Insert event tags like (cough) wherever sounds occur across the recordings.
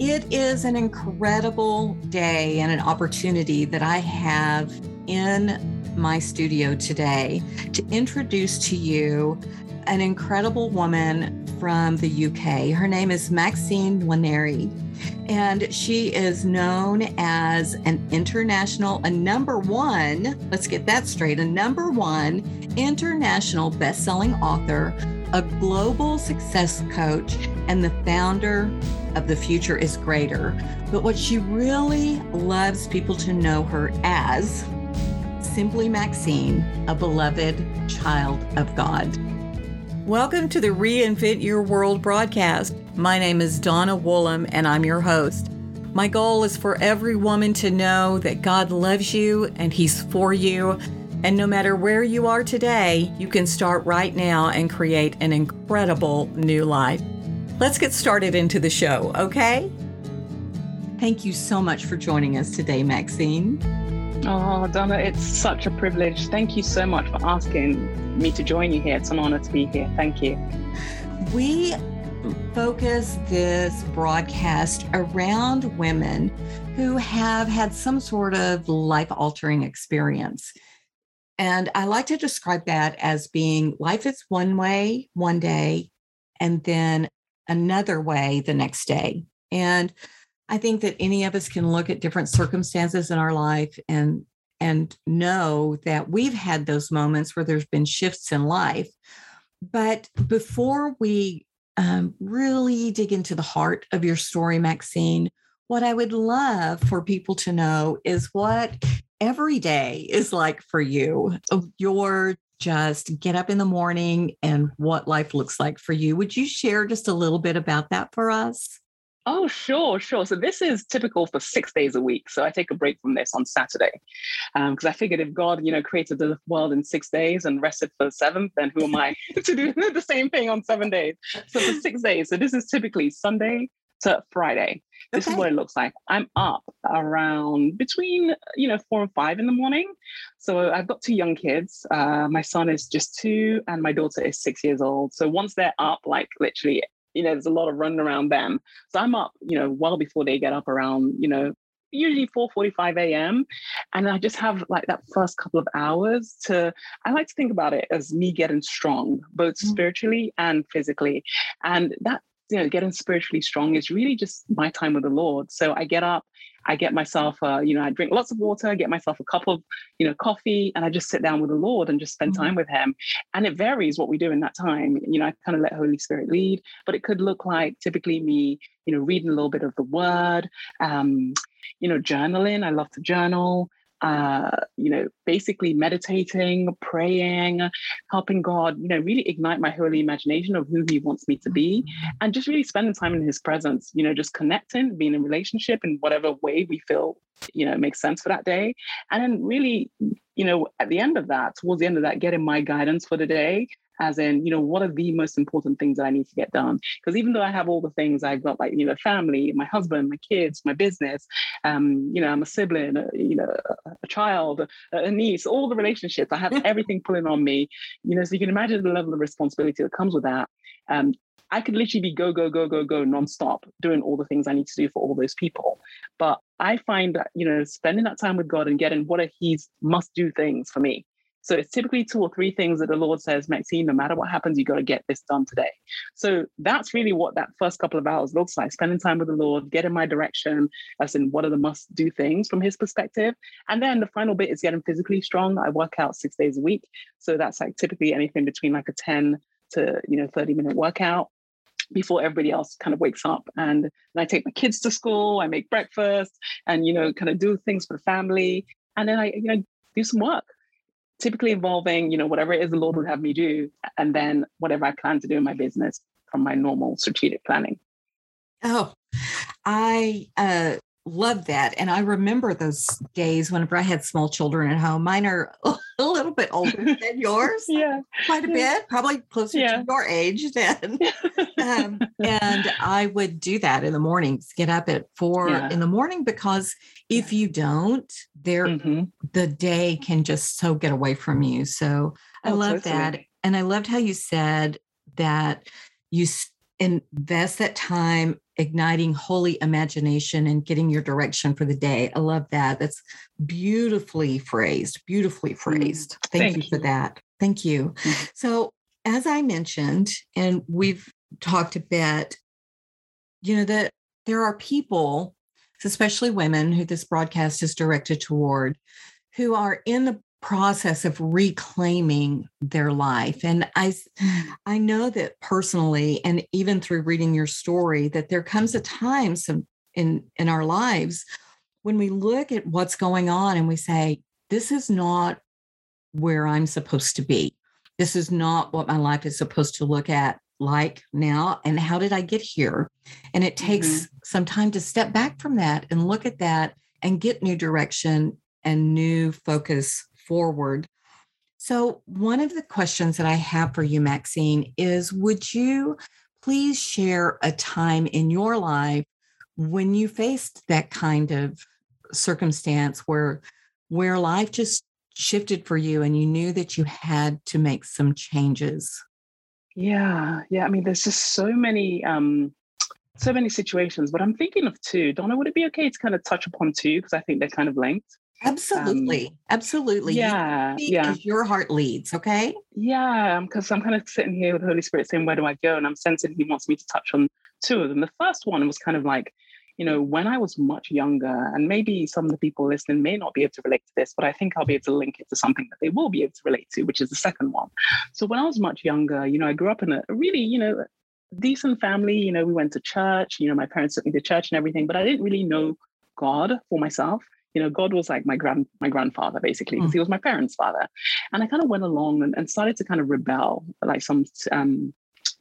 It is an incredible day and an opportunity that I have in my studio today to introduce to you an incredible woman from the UK. Her name is Maxine Nwaneri, and she is known as an international, a number one, let's get that straight, a number one international best-selling author, a global success coach, and the founder of The Future is Greater. But what she really loves people to know her as simply Maxine, a beloved child of God. Welcome to the Reinvent Your World broadcast. My name is Donna Woolham, and I'm your host. My goal is for every woman to know that God loves you and He's for you. And no matter where you are today, you can start right now and create an incredible new life. Let's get started into the show, okay? Thank you so much for joining us today, Maxine. Oh, Donna, it's such a privilege. Thank you so much for asking me to join you here. It's an honor to be here. Thank you. We focus this broadcast around women who have had some sort of life altering experience. And I like to describe that as being life is one way one day, and then another way the next day. And I think that any of us can look at different circumstances in our life and and know that we've had those moments where there's been shifts in life. But before we um, really dig into the heart of your story, Maxine, what I would love for people to know is what every day is like for you. Your just get up in the morning and what life looks like for you. Would you share just a little bit about that for us? Oh, sure, sure. So this is typical for six days a week. So I take a break from this on Saturday because um, I figured if God, you know, created the world in six days and rested for the seventh, then who am I (laughs) to do (laughs) the same thing on seven days? So for six days. So this is typically Sunday to Friday. This okay. is what it looks like. I'm up around between, you know, four and five in the morning. So I've got two young kids. Uh, my son is just two and my daughter is six years old. So once they're up, like literally you know, there's a lot of running around them. So I'm up, you know, well before they get up around, you know, usually 4:45 a.m. And I just have like that first couple of hours to I like to think about it as me getting strong, both mm-hmm. spiritually and physically. And that you know, getting spiritually strong is really just my time with the Lord. So I get up, I get myself, uh, you know, I drink lots of water, get myself a cup of, you know, coffee, and I just sit down with the Lord and just spend mm-hmm. time with Him. And it varies what we do in that time. You know, I kind of let Holy Spirit lead, but it could look like typically me, you know, reading a little bit of the Word, um, you know, journaling. I love to journal uh, you know, basically meditating, praying, helping God, you know, really ignite my holy imagination of who He wants me to be, and just really spending time in His presence. You know, just connecting, being in relationship in whatever way we feel, you know, makes sense for that day, and then really, you know, at the end of that, towards the end of that, getting my guidance for the day as in, you know, what are the most important things that I need to get done? Because even though I have all the things, I've got like, you know, family, my husband, my kids, my business, um, you know, I'm a sibling, uh, you know, a child, a niece, all the relationships, I have (laughs) everything pulling on me, you know, so you can imagine the level of responsibility that comes with that. Um, I could literally be go, go, go, go, go nonstop doing all the things I need to do for all those people. But I find that, you know, spending that time with God and getting what are His must do things for me so it's typically two or three things that the Lord says, Maxine, no matter what happens, you got to get this done today. So that's really what that first couple of hours looks like spending time with the Lord, get in my direction, as in what are the must do things from his perspective. And then the final bit is getting physically strong. I work out six days a week. So that's like typically anything between like a 10 to, you know, 30 minute workout before everybody else kind of wakes up and, and i take my kids to school i make breakfast and you know kind of do things for the family and then i you know do some work typically involving, you know, whatever it is the Lord would have me do, and then whatever I plan to do in my business from my normal strategic planning. Oh, I uh, love that. And I remember those days whenever I had small children at home. Mine are (laughs) a little bit older than (laughs) yours. yeah. Quite a bit, probably closer yeah. to your age then. (laughs) um, and I would do that in the mornings, get up at four yeah. in the morning because if you don't, there mm-hmm. the day can just so get away from you. So I oh, love totally. that. And I loved how you said that you invest that time igniting holy imagination and getting your direction for the day. I love that. That's beautifully phrased, beautifully mm, phrased. Mm, thank, thank you, you, for that. Thank you. Mm-hmm. So, as I mentioned, and we've talked a bit, you know, that there are people, especially women who this broadcast is directed toward, who are in the process of reclaiming their life and i i know that personally and even through reading your story that there comes a time some in in our lives when we look at what's going on and we say this is not where i'm supposed to be this is not what my life is supposed to look at like now and how did i get here and it takes mm-hmm. some time to step back from that and look at that and get new direction and new focus forward. So, one of the questions that I have for you, Maxine, is would you please share a time in your life when you faced that kind of circumstance where where life just shifted for you and you knew that you had to make some changes? Yeah, yeah. I mean, there's just so many um so many situations, but I'm thinking of two. Donna, would it be okay to kind of touch upon two because I think they're kind of linked? Absolutely. Um, Absolutely. Yeah. yeah. your heart leads. Okay. Yeah. Because I'm kind of sitting here with the Holy Spirit saying, where do I go? And I'm sensing he wants me to touch on two of them. The first one was kind of like, you know, when I was much younger, and maybe some of the people listening may not be able to relate to this, but I think I'll be able to link it to something that they will be able to relate to, which is the second one. So when I was much younger, you know, I grew up in a really, you know, decent family. You know, we went to church, you know, my parents took me to church and everything, but I didn't really know God for myself you know, God was like my grand my grandfather basically because mm. he was my parents' father, and I kind of went along and, and started to kind of rebel like some um,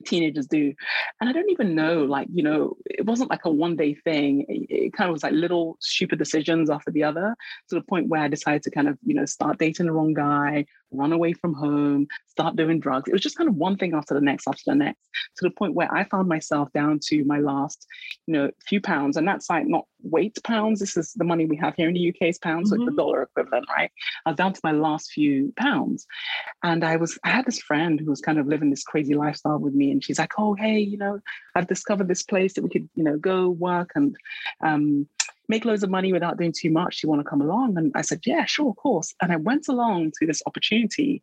teenagers do. And I don't even know, like, you know, it wasn't like a one day thing. It, it, kind of was like little stupid decisions after the other to the point where I decided to kind of, you know, start dating the wrong guy, run away from home, start doing drugs. It was just kind of one thing after the next, after the next, to the point where I found myself down to my last, you know, few pounds. And that's like not weight pounds. This is the money we have here in the UK's pounds, mm-hmm. like the dollar equivalent, right? I was down to my last few pounds. And I was, I had this friend who was kind of living this crazy lifestyle with me. And she's like, oh, hey, you know, I've discovered this place that we could, you know, go work and um, make loads of money without doing too much. Do you want to come along? And I said, yeah, sure, of course. And I went along to this opportunity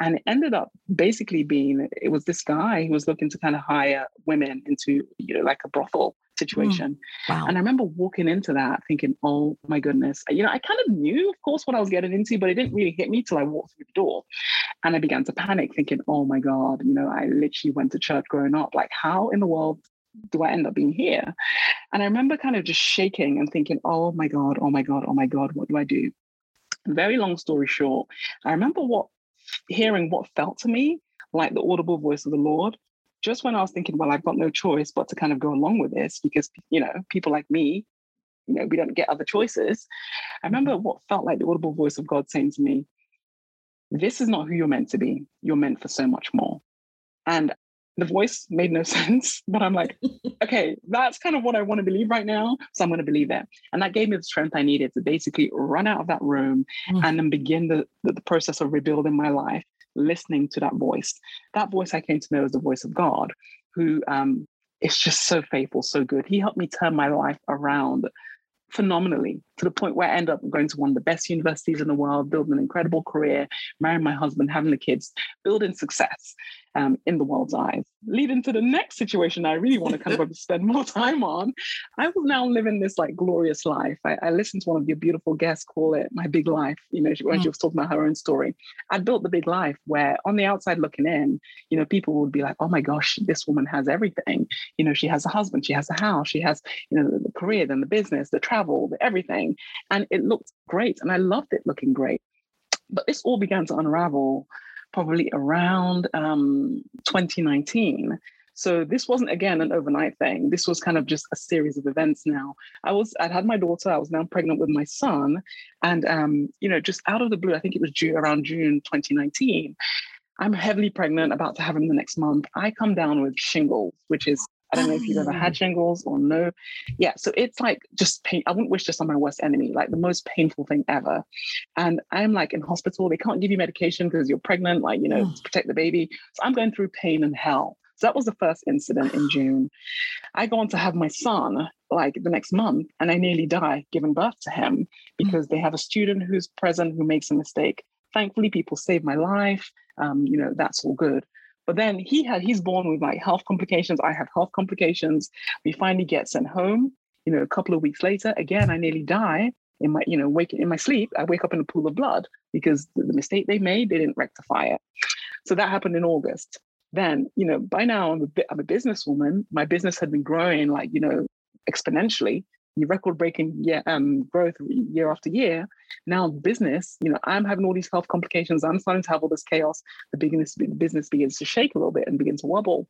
and it ended up basically being, it was this guy who was looking to kind of hire women into, you know, like a brothel situation. Mm, wow. And I remember walking into that thinking, oh my goodness, you know, I kind of knew, of course, what I was getting into, but it didn't really hit me till I walked through the door. And I began to panic, thinking, oh my God, you know, I literally went to church growing up. Like, how in the world do I end up being here? And I remember kind of just shaking and thinking, oh my God, oh my God, oh my God, what do I do? Very long story short, I remember what hearing what felt to me like the audible voice of the Lord. Just when I was thinking, well, I've got no choice but to kind of go along with this because, you know, people like me, you know, we don't get other choices. I mm-hmm. remember what felt like the audible voice of God saying to me, this is not who you're meant to be. You're meant for so much more. And the voice made no (laughs) sense, but I'm like, (laughs) okay, that's kind of what I want to believe right now. So I'm going to believe it. And that gave me the strength I needed to basically run out of that room mm. and then begin the, the, the process of rebuilding my life, listening to that voice. That voice I came to know as the voice of God, who um, is just so faithful, so good. He helped me turn my life around phenomenally to the point where I end up going to one of the best universities in the world, building an incredible career, marrying my husband, having the kids, building success um, in the world's eyes. Leading to the next situation I really want to kind of (laughs) spend more time on. I was now living this like glorious life. I, I, listened to one of your beautiful guests call it my big life, you know, when mm. she was talking about her own story. I built the big life where on the outside looking in, you know, people would be like, oh my gosh, this woman has everything. You know, she has a husband, she has a house, she has, you know, the career, then the business, the travel, the everything. And it looked great. And I loved it looking great. But this all began to unravel probably around um, 2019. So this wasn't again an overnight thing. This was kind of just a series of events. Now I was I'd had my daughter. I was now pregnant with my son, and um, you know, just out of the blue, I think it was due around June 2019. I'm heavily pregnant, about to have him the next month. I come down with shingles, which is I don't know if you've ever had oh. shingles or no. Yeah, so it's like just pain. I wouldn't wish this on my worst enemy, like the most painful thing ever. And I'm like in hospital. They can't give you medication because you're pregnant, like, you know, to protect the baby. So I'm going through pain and hell. So that was the first incident in June. I go on to have my son like the next month, and I nearly die giving birth to him because mm-hmm. they have a student who's present who makes a mistake. Thankfully, people save my life. Um, you know, that's all good. But then he had he's born with like health complications. I have health complications. We finally get sent home. You know, a couple of weeks later, again, I nearly die in my, you know, waking in my sleep. I wake up in a pool of blood because the mistake they made, they didn't rectify it. So that happened in August. Then, you know, by now I'm a, I'm a businesswoman. My business had been growing like, you know, exponentially record breaking um, growth year after year. Now, business, you know, I'm having all these health complications. I'm starting to have all this chaos. The business, business begins to shake a little bit and begins to wobble.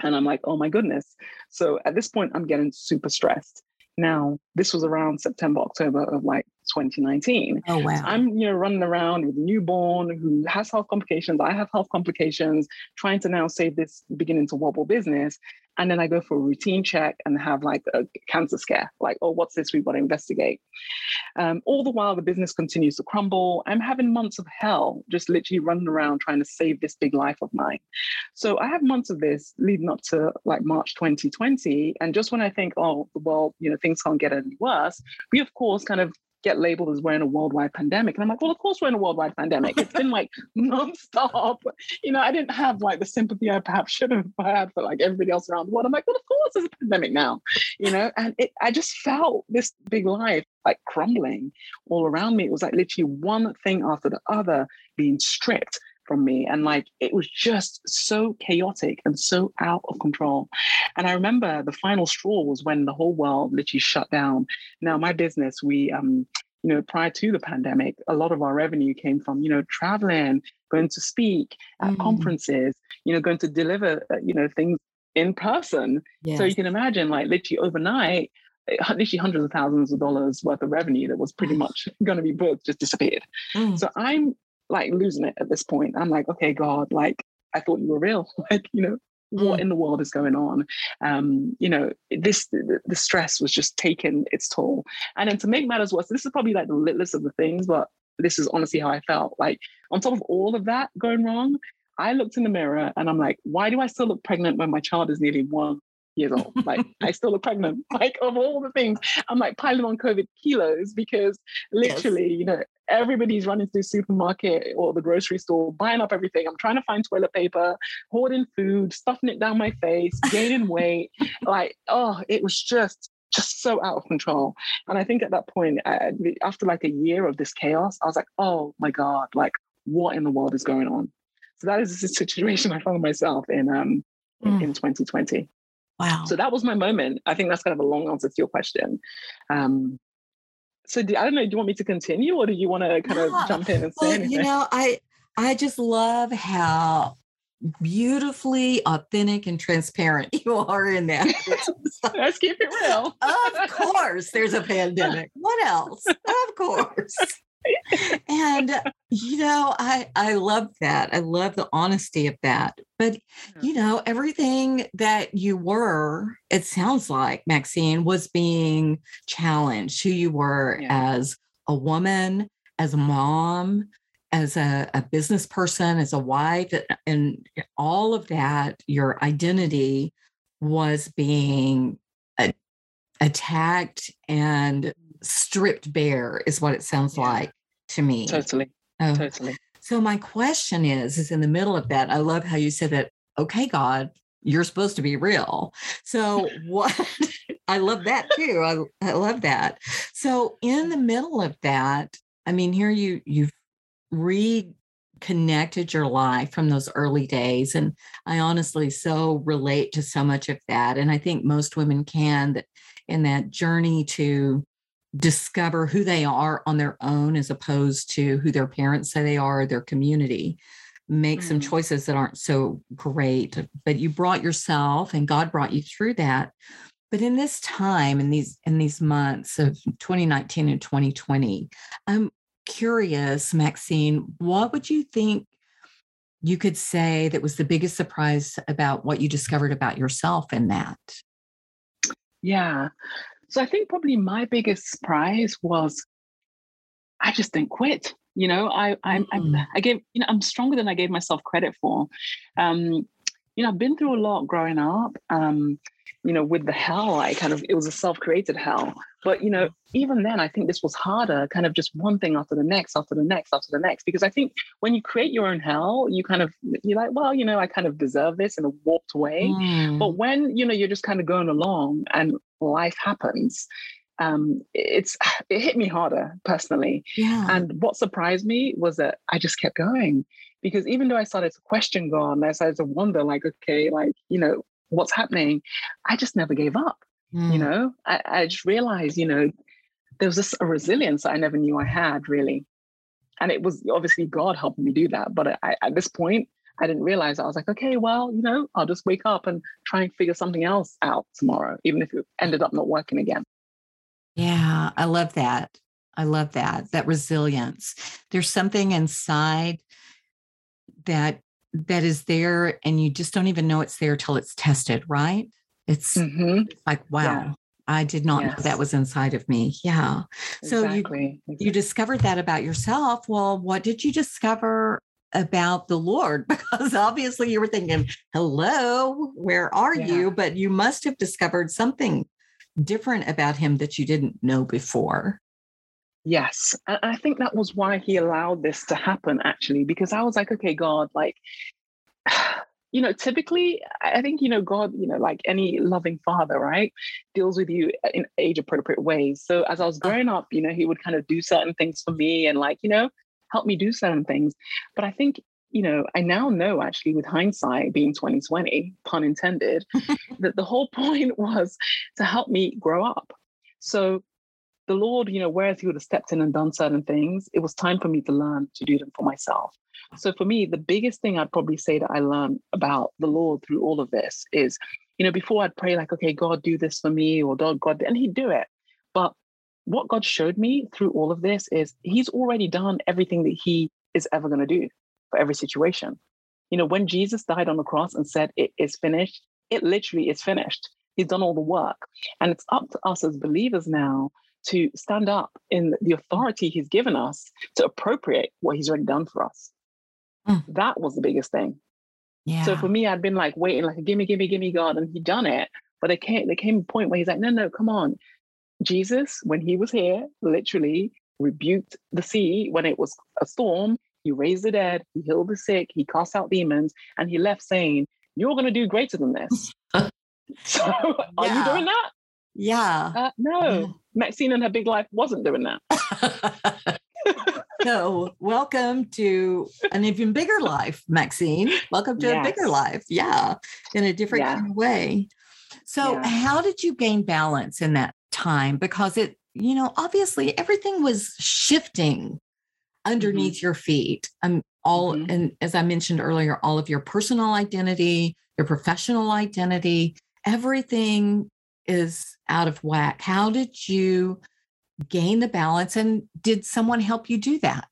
And I'm like, oh my goodness. So at this point, I'm getting super stressed. Now, this was around September, October of like 2019. Oh wow! I'm you know running around with a newborn who has health complications. I have health complications, trying to now save this beginning to wobble business. And then I go for a routine check and have like a cancer scare, like, oh, what's this? We've got to investigate. Um, all the while, the business continues to crumble. I'm having months of hell, just literally running around trying to save this big life of mine. So I have months of this leading up to like March 2020. And just when I think, oh, well, you know, things can't get any worse, we of course kind of get labeled as we're in a worldwide pandemic. And I'm like, well, of course we're in a worldwide pandemic. It's been like (laughs) nonstop. You know, I didn't have like the sympathy I perhaps should have had for like everybody else around the world. I'm like, well, of course there's a pandemic now, you know, and it, I just felt this big life like crumbling all around me. It was like literally one thing after the other being stripped from me. And like it was just so chaotic and so out of control. And I remember the final straw was when the whole world literally shut down. Now, my business, we, um, you know, prior to the pandemic, a lot of our revenue came from, you know, traveling, going to speak at mm. conferences, you know, going to deliver, uh, you know, things in person. Yes. So you can imagine, like, literally overnight, literally hundreds of thousands of dollars worth of revenue that was pretty much (laughs) going to be booked just disappeared. Mm. So I'm like losing it at this point. I'm like, okay, God, like I thought you were real. (laughs) like, you know, what mm. in the world is going on? Um, you know, this the, the, stress was just taking its toll. And then to make matters worse, this is probably like the littlest of the things, but this is honestly how I felt. Like on top of all of that going wrong, I looked in the mirror and I'm like, why do I still look pregnant when my child is nearly one years old. Like (laughs) I still look pregnant. (laughs) Like of all the things, I'm like piling on COVID kilos because literally, yes. you know, everybody's running to the supermarket or the grocery store, buying up everything. I'm trying to find toilet paper, hoarding food, stuffing it down my face, gaining (laughs) weight. Like, oh, it was just just so out of control. And I think at that point, after like a year of this chaos, I was like, oh my God, like what in the world is going on? So that is the situation I found myself in um mm. in 2020. Wow. So that was my moment. I think that's kind of a long answer to your question. Um, so do, I don't know. Do you want me to continue, or do you want to kind yeah. of jump in and say well, anything? You know, I I just love how beautifully authentic and transparent (laughs) you are in that. (laughs) Let's keep it real. of course, there's a (laughs) pandemic. What else? Of course and you know i i love that. I love the honesty of that. But mm-hmm. you know everything that you were it sounds like maxine was being challenged who you were yeah. as a woman as a mom as a, a business person as a wife and all of that your identity was being attacked and stripped bare is what it sounds like to me. Totally. Oh. Totally. So my question is, is in the middle of that, I love how you said that, okay, God, you're supposed to be real. So (laughs) what (laughs) I love that too. I, I love that. So in the middle of that, I mean, here you you've reconnected your life from those early days. And I honestly so relate to so much of that. And I think most women can that in that journey to discover who they are on their own as opposed to who their parents say they are, their community. Make mm some choices that aren't so great, but you brought yourself and God brought you through that. But in this time, in these in these months of 2019 and 2020, I'm curious, Maxine, what would you think you could say that was the biggest surprise about what you discovered about yourself in that? Yeah. So I think probably my biggest surprise was I just didn't quit. You know, I I mm-hmm. I, I gave you know I'm stronger than I gave myself credit for. Um, you know, I've been through a lot growing up. Um, you know, with the hell, I kind of, it was a self created hell. But, you know, even then, I think this was harder, kind of just one thing after the next, after the next, after the next. Because I think when you create your own hell, you kind of, you're like, well, you know, I kind of deserve this in a warped way. Mm. But when, you know, you're just kind of going along and life happens, um, it's (sighs) it hit me harder personally. Yeah. And what surprised me was that I just kept going because even though I started to question God, I started to wonder, like, okay, like you know, what's happening? I just never gave up. Mm. You know, I, I just realized, you know, there was this a resilience I never knew I had really, and it was obviously God helping me do that. But I, at this point, I didn't realize. I was like, okay, well, you know, I'll just wake up and try and figure something else out tomorrow, even if it ended up not working again. Yeah, I love that. I love that, that resilience. There's something inside that that is there and you just don't even know it's there till it's tested, right? It's, mm-hmm. it's like, wow, yeah. I did not yes. know that was inside of me. Yeah. So exactly. you you discovered that about yourself. Well, what did you discover about the Lord? (laughs) Because obviously you were thinking, hello, where are yeah. you? But you must have discovered something different about him that you didn't know before. Yes. And I think that was why he allowed this to happen, actually, because I was like, okay, God, like, (sighs) you know, typically, I think, you know, God, you know, like any loving father, right, deals with you in age appropriate ways. So as I was uh. growing up, you know, he would kind of do certain things for me and, like, you know, help me do certain things. But I think you know, I now know actually with hindsight being 2020, pun intended, (laughs) that the whole (laughs) point was to help me grow up. So the Lord, you know, whereas he would have stepped in and done certain things, it was time for me to learn to do them for myself. So for me, the biggest thing I'd probably say that I learned about the Lord through all of this is, you know, before I'd pray like, okay, God, do this for me, or God, God, and he'd do it. But what God showed me through all of this is he's already done everything that he is ever going to do for every situation. You know, when Jesus died on the cross and said, It is finished, it literally is finished. He's done all the work. And it's up to us as believers now to stand up in the authority he's given us to appropriate what he's already done for us. Mm. That was the biggest thing. Yeah. So for me, I'd been like waiting, like, gimme, gimme, gimme, God, and he'd done it. But there came, there came a point where he's like, no, no, come on. Jesus, when he was here, literally rebuked the sea when it was a storm. He raised the dead, he healed the sick, he cast out demons, and he left saying, You're going to do greater than this. (laughs) (laughs) so are you doing that? Yeah. Uh, no. Maxine and her big life wasn't doing that. (laughs) (laughs) so welcome to an even bigger life, Maxine. Welcome to yes. a bigger life. Yeah. In a different yeah. kind of way. So yeah. how did you gain balance in that time? Because it, you know, obviously everything was shifting underneath mm-hmm. your feet. Um, all mm-hmm. and as I mentioned earlier, all of your personal identity, your professional identity, everything is out of whack. How did you gain the balance and did someone help you do that?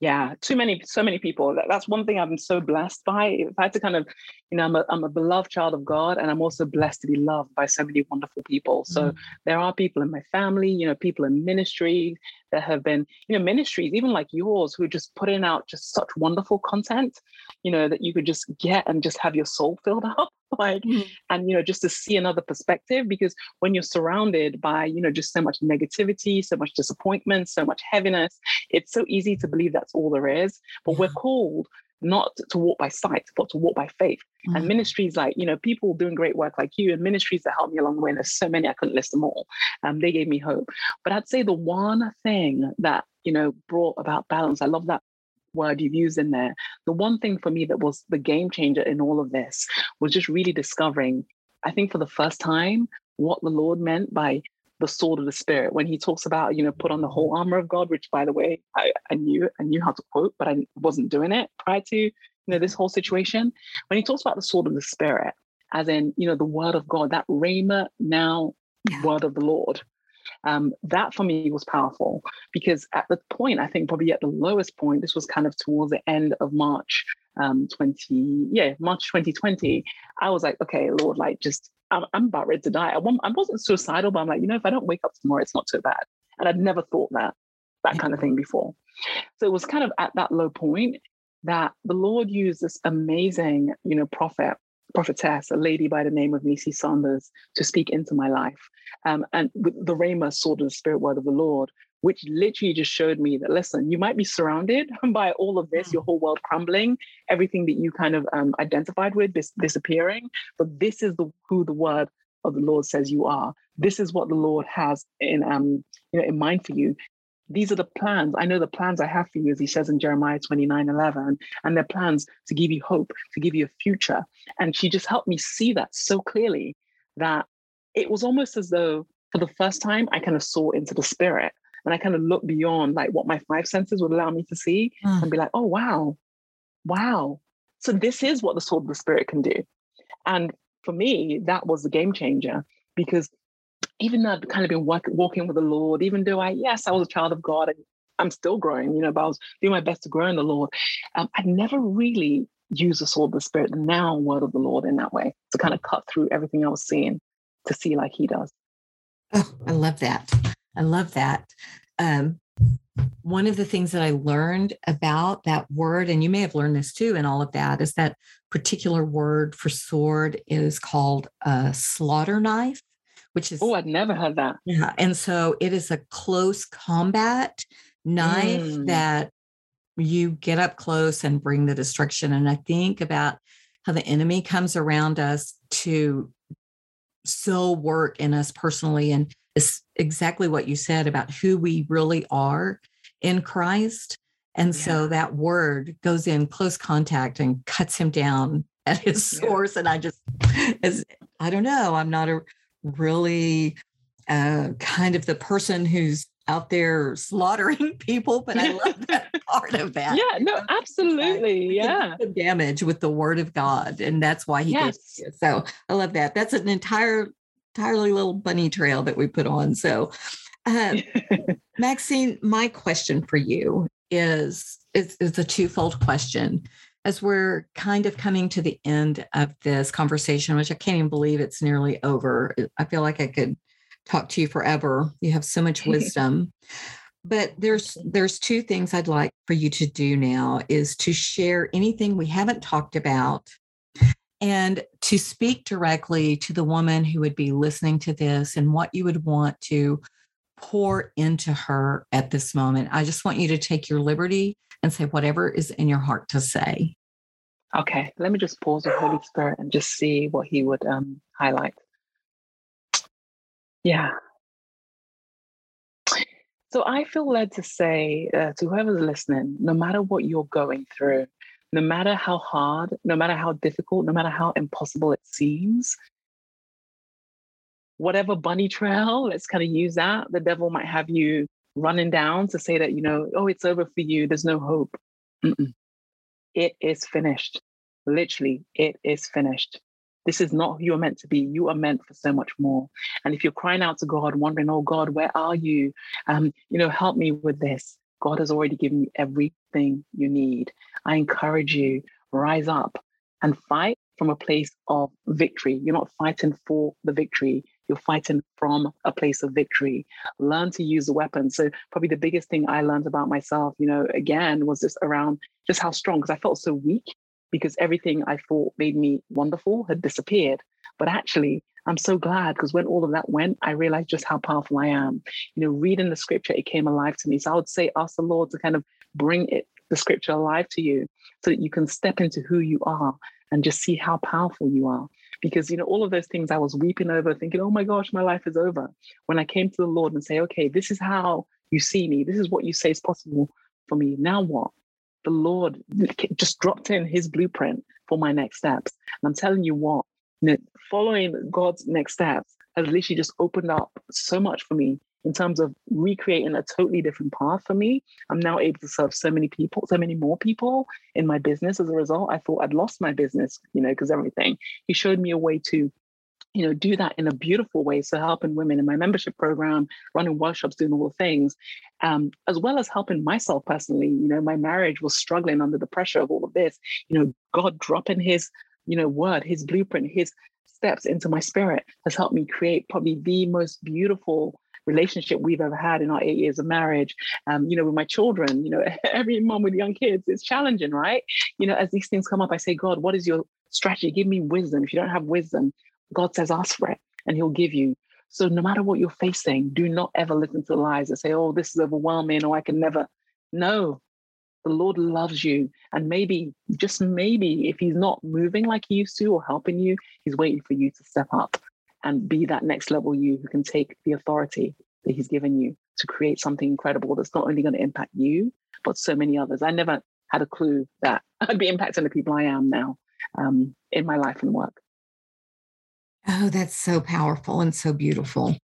yeah too many so many people that's one thing i'm so blessed by if i had to kind of you know i'm a, I'm a beloved child of god and i'm also blessed to be loved by so many wonderful people so mm. there are people in my family you know people in ministry that have been you know ministries even like yours who are just putting out just such wonderful content you know that you could just get and just have your soul filled (laughs) up like mm-hmm. and you know just to see another perspective because when you're surrounded by you know just so much negativity so much disappointment so much heaviness it's so easy to believe that's all there is but yeah. we're called not to walk by sight but to walk by faith mm-hmm. and ministries like you know people doing great work like you and ministries that helped me along the way and there's so many i couldn't list them all um, they gave me hope but i'd say the one thing that you know brought about balance i love that word you've used in there. The one thing for me that was the game changer in all of this was just really discovering, I think for the first time, what the Lord meant by the sword of the spirit when he talks about you know put on the whole armor of god which by the way i, I knew i knew how to quote but i wasn't doing it prior to you know this whole situation when he talks about the sword of the spirit as in you know the word of god that rhema now yeah. word of the lord um, that for me was powerful because at the point, I think probably at the lowest point, this was kind of towards the end of March um, 20, yeah, March 2020. I was like, okay, Lord, like just, I'm, I'm about ready to die. I, I wasn't suicidal, but I'm like, you know, if I don't wake up tomorrow, it's not so bad. And I'd never thought that, that kind of thing before. So it was kind of at that low point that the Lord used this amazing, you know, prophet prophetess, a lady by the name of Nisi Saunders, to speak into my life. Um, and the Rhema sword of the spirit word of the Lord, which literally just showed me that listen, you might be surrounded (laughs) by all of this, your whole world crumbling, everything that you kind of um, identified with dis- disappearing. But this is the who the word of the Lord says you are. This is what the Lord has in um you know in mind for you. These are the plans. I know the plans I have for you, as he says in Jeremiah 29 11, and they're plans to give you hope, to give you a future. And she just helped me see that so clearly that it was almost as though for the first time I kind of saw into the spirit and I kind of look beyond like what my five senses would allow me to see mm. and be like, oh wow, wow. So this is what the sword of the spirit can do. And for me, that was the game changer because even though I'd kind of been work, walking with the Lord, even though I, yes, I was a child of God and I'm still growing, you know, but I was doing my best to grow in the Lord, um, I'd never really used the sword of the Spirit, the now word of the Lord in that way to kind of cut through everything I was seeing to see like He does. Oh, I love that. I love that. Um, one of the things that I learned about that word, and you may have learned this too, in all of that, is that particular word for sword is called a slaughter knife, which is. Oh, I'd never heard that. Yeah. And so it is a close combat knife mm. that you get up close and bring the destruction. And I think about how the enemy comes around us to so work in us personally and is exactly what you said about who we really are in Christ. And yeah. so that word goes in close contact and cuts him down (laughs) at his source. Yeah. And I just, as I don't know, I'm not a really uh, kind of the person who's out there slaughtering (laughs) people, but I (laughs) love that part of that. Yeah, no, absolutely. Yeah. Damage with the word of God. And that's why he yes. did it. So I love that. That's an entire entirely little bunny trail that we put on. So, uh, (laughs) Maxine, my question for you is, is is a twofold question. As we're kind of coming to the end of this conversation, which I can't even believe it's nearly over. I feel like I could talk to you forever. You have so much (laughs) wisdom. but there's there's two things I'd like for you to do now is to share anything we haven't talked about and to speak directly to the woman who would be listening to this and what you would want to pour into her at this moment. I just want you to take your liberty and say whatever is in your heart to say. Okay, let me just pause the Holy Spirit and just see what he would um, highlight. Yeah. So I feel led to say uh, to whoever's listening, no matter what you're going through, no matter how hard, no matter how difficult, no matter how impossible it seems, whatever bunny trail, let's kind of use that, the devil might have you running down to say that, you know, oh, it's over for you, there's no hope. Mm-mm. It is finished. Literally, it is finished. This is not who you're meant to be. You are meant for so much more. And if you're crying out to God, wondering, oh God, where are you? Um, you know, help me with this. God has already given you everything you need. I encourage you, rise up and fight from a place of victory. You're not fighting for the victory, you're fighting from a place of victory. Learn to use the weapons. So, probably the biggest thing I learned about myself, you know, again, was just around just how strong, because I felt so weak because everything I thought made me wonderful had disappeared. But actually, I'm so glad because when all of that went, I realized just how powerful I am. You know, reading the scripture, it came alive to me. So I would say, ask the Lord to kind of bring it, the scripture alive to you so that you can step into who you are and just see how powerful you are. Because, you know, all of those things I was weeping over, thinking, oh my gosh, my life is over. When I came to the Lord and say, okay, this is how you see me, this is what you say is possible for me. Now what? The Lord just dropped in his blueprint for my next steps. And I'm telling you what, you know, following God's next steps has literally just opened up so much for me in terms of recreating a totally different path for me. I'm now able to serve so many people, so many more people in my business as a result. I thought I'd lost my business, you know, because everything. He showed me a way to you know do that in a beautiful way so helping women in my membership program running workshops doing all the things um, as well as helping myself personally you know my marriage was struggling under the pressure of all of this you know god dropping his you know, word, his blueprint, his steps into my spirit has helped me create probably the most beautiful relationship we've ever had in our eight years of marriage. Um, you know, with my children, you know, (laughs) every mom with young kids, it's challenging, right? You know, as these things come up, I say, God, what is your strategy, give me wisdom. If you don't have wisdom, God says, ask for it and he'll give you. So no matter what you're facing, do not ever listen to the lies that say, oh, this is overwhelming or I can never. No, the Lord loves you. And maybe, just maybe, if He's not moving like He used to or helping you, He's waiting for you to step up and be that next level you who can take the authority that He's given you to create something incredible that's not only going to impact you, but so many others. I never had a clue that (laughs) I'd be impacting the people I am now um, in my life and work. Oh, that's so powerful and so beautiful.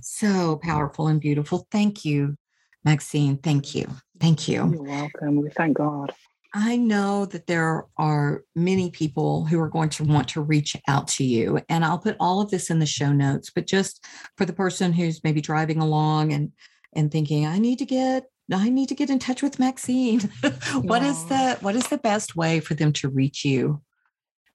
So powerful and beautiful. Thank you, Maxine. Thank you. Thank you. You're welcome. We thank God. I know that there are many people who are going to want to reach out to you, and I'll put all of this in the show notes. But just for the person who's maybe driving along and and thinking, I need to get I need to get in touch with Maxine. (laughs) what is the what is the best way for them to reach you?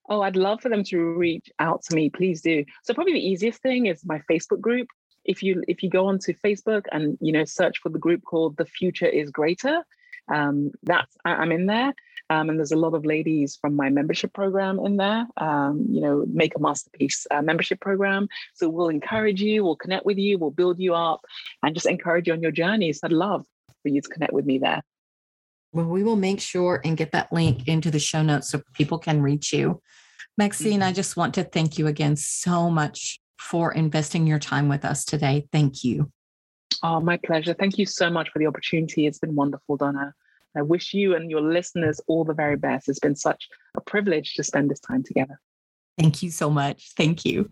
Oh, I'd love for them to reach out to me. Please do. So probably the easiest thing is my Facebook group. If you if you go onto Facebook and you know search for the group called The Future Is Greater, um, that's I'm in there, um, and there's a lot of ladies from my membership program in there. Um, you know, Make a Masterpiece uh, membership program. So we'll encourage you, we'll connect with you, we'll build you up, and just encourage you on your journey. So I'd love for you to connect with me there. Well, we will make sure and get that link into the show notes so people can reach you. Maxine, mm-hmm. I just want to thank you again so much for investing your time with us today. Thank you. Oh, my pleasure. Thank you so much for the opportunity. It's been wonderful, Donna. I wish you and your listeners all the very best. It's been such a privilege to spend this time together. Thank you so much. Thank you.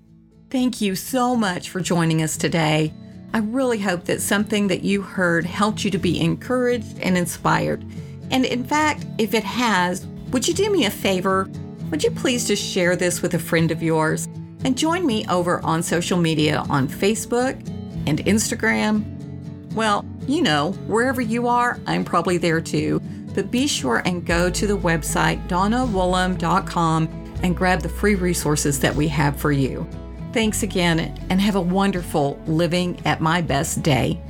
Thank you so much for joining us today. I really hope that something that you heard helped you to be encouraged and inspired. And in fact, if it has, would you do me a favor? Would you please just share this with a friend of yours? And join me over on social media on Facebook and Instagram well, you know, wherever you are, I'm probably there too. But be sure and go to the website donnawoollem.com and grab the free resources that we have for you. Thanks again and have a wonderful living at my best day.